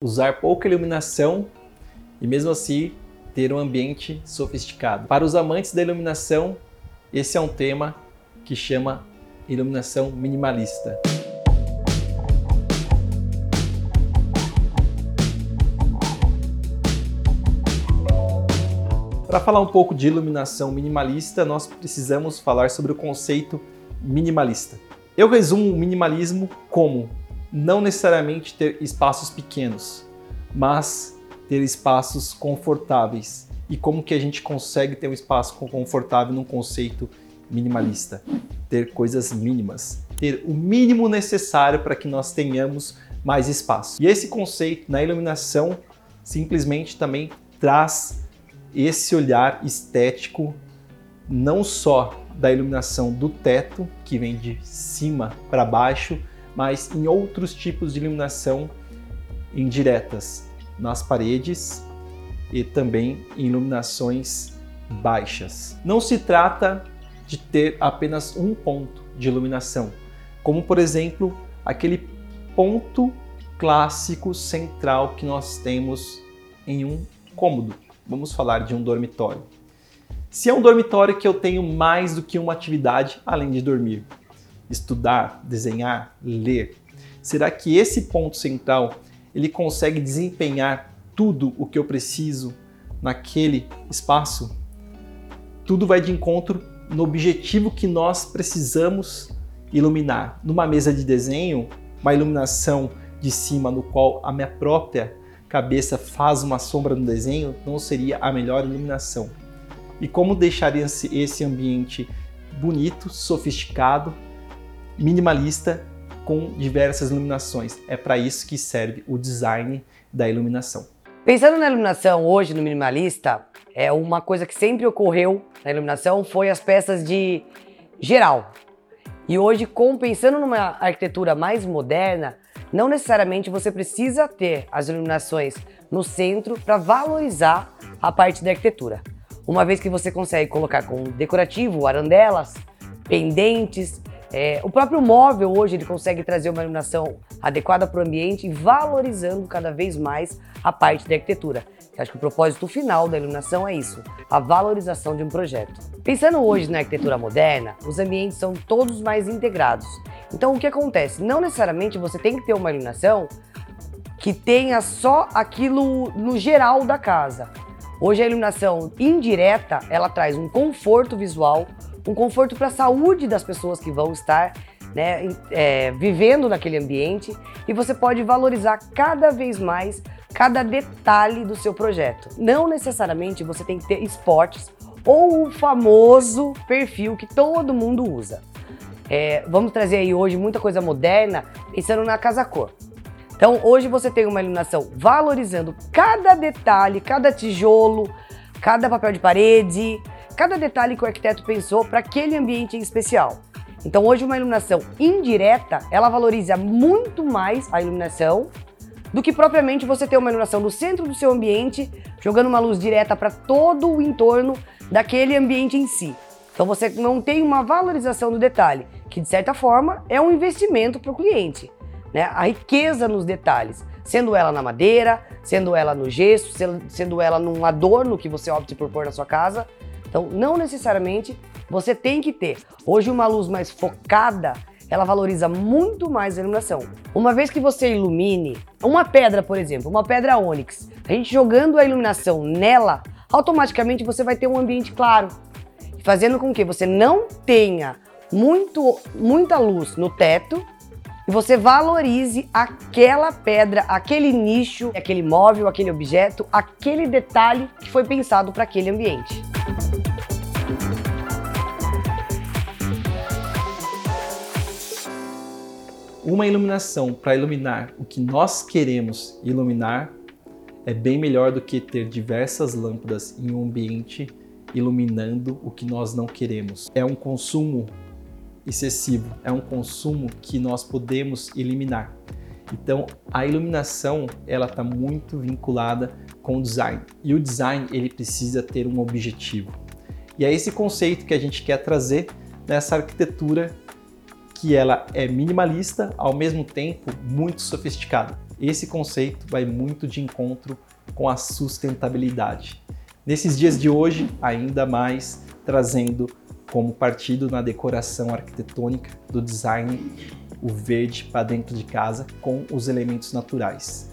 usar pouca iluminação e mesmo assim ter um ambiente sofisticado. Para os amantes da iluminação, esse é um tema que chama iluminação minimalista. Para falar um pouco de iluminação minimalista, nós precisamos falar sobre o conceito minimalista. Eu resumo o minimalismo como não necessariamente ter espaços pequenos, mas ter espaços confortáveis. E como que a gente consegue ter um espaço confortável num conceito minimalista? Ter coisas mínimas, ter o mínimo necessário para que nós tenhamos mais espaço. E esse conceito na iluminação simplesmente também traz esse olhar estético não só da iluminação do teto, que vem de cima para baixo, mas em outros tipos de iluminação indiretas, nas paredes e também em iluminações baixas. Não se trata de ter apenas um ponto de iluminação, como por exemplo aquele ponto clássico central que nós temos em um cômodo vamos falar de um dormitório. Se é um dormitório que eu tenho mais do que uma atividade além de dormir, estudar, desenhar, ler, será que esse ponto central ele consegue desempenhar tudo o que eu preciso naquele espaço? Tudo vai de encontro no objetivo que nós precisamos iluminar. Numa mesa de desenho, uma iluminação de cima no qual a minha própria cabeça faz uma sombra no desenho, não seria a melhor iluminação. E como deixaria esse ambiente bonito, sofisticado, minimalista, com diversas iluminações? É para isso que serve o design da iluminação. Pensando na iluminação hoje no minimalista, é uma coisa que sempre ocorreu na iluminação foi as peças de geral. E hoje, com pensando numa arquitetura mais moderna, não necessariamente você precisa ter as iluminações no centro para valorizar a parte da arquitetura. Uma vez que você consegue colocar com decorativo, arandelas, pendentes, é, o próprio móvel hoje ele consegue trazer uma iluminação adequada para o ambiente valorizando cada vez mais a parte da arquitetura. Eu acho que o propósito final da iluminação é isso, a valorização de um projeto. Pensando hoje na arquitetura moderna, os ambientes são todos mais integrados então o que acontece? Não necessariamente você tem que ter uma iluminação que tenha só aquilo no geral da casa. Hoje a iluminação indireta, ela traz um conforto visual, um conforto para a saúde das pessoas que vão estar né, é, vivendo naquele ambiente e você pode valorizar cada vez mais cada detalhe do seu projeto. Não necessariamente você tem que ter esportes ou o famoso perfil que todo mundo usa. É, vamos trazer aí hoje muita coisa moderna, pensando na casa cor. Então hoje você tem uma iluminação valorizando cada detalhe, cada tijolo, cada papel de parede, cada detalhe que o arquiteto pensou para aquele ambiente em especial. Então hoje uma iluminação indireta, ela valoriza muito mais a iluminação do que propriamente você ter uma iluminação no centro do seu ambiente, jogando uma luz direta para todo o entorno daquele ambiente em si. Então você não tem uma valorização do detalhe, que de certa forma é um investimento para o cliente. Né? A riqueza nos detalhes, sendo ela na madeira, sendo ela no gesso, sendo ela num adorno que você opte por pôr na sua casa. Então, não necessariamente você tem que ter. Hoje, uma luz mais focada, ela valoriza muito mais a iluminação. Uma vez que você ilumine uma pedra, por exemplo, uma pedra ônix, a gente jogando a iluminação nela, automaticamente você vai ter um ambiente claro fazendo com que você não tenha muito, muita luz no teto e você valorize aquela pedra, aquele nicho, aquele móvel, aquele objeto, aquele detalhe que foi pensado para aquele ambiente. Uma iluminação para iluminar o que nós queremos iluminar é bem melhor do que ter diversas lâmpadas em um ambiente iluminando o que nós não queremos. É um consumo excessivo, é um consumo que nós podemos eliminar. Então, a iluminação ela está muito vinculada com o design e o design ele precisa ter um objetivo. E é esse conceito que a gente quer trazer nessa arquitetura que ela é minimalista, ao mesmo tempo muito sofisticada. esse conceito vai muito de encontro com a sustentabilidade. Nesses dias de hoje, ainda mais trazendo como partido na decoração arquitetônica do design o verde para dentro de casa com os elementos naturais.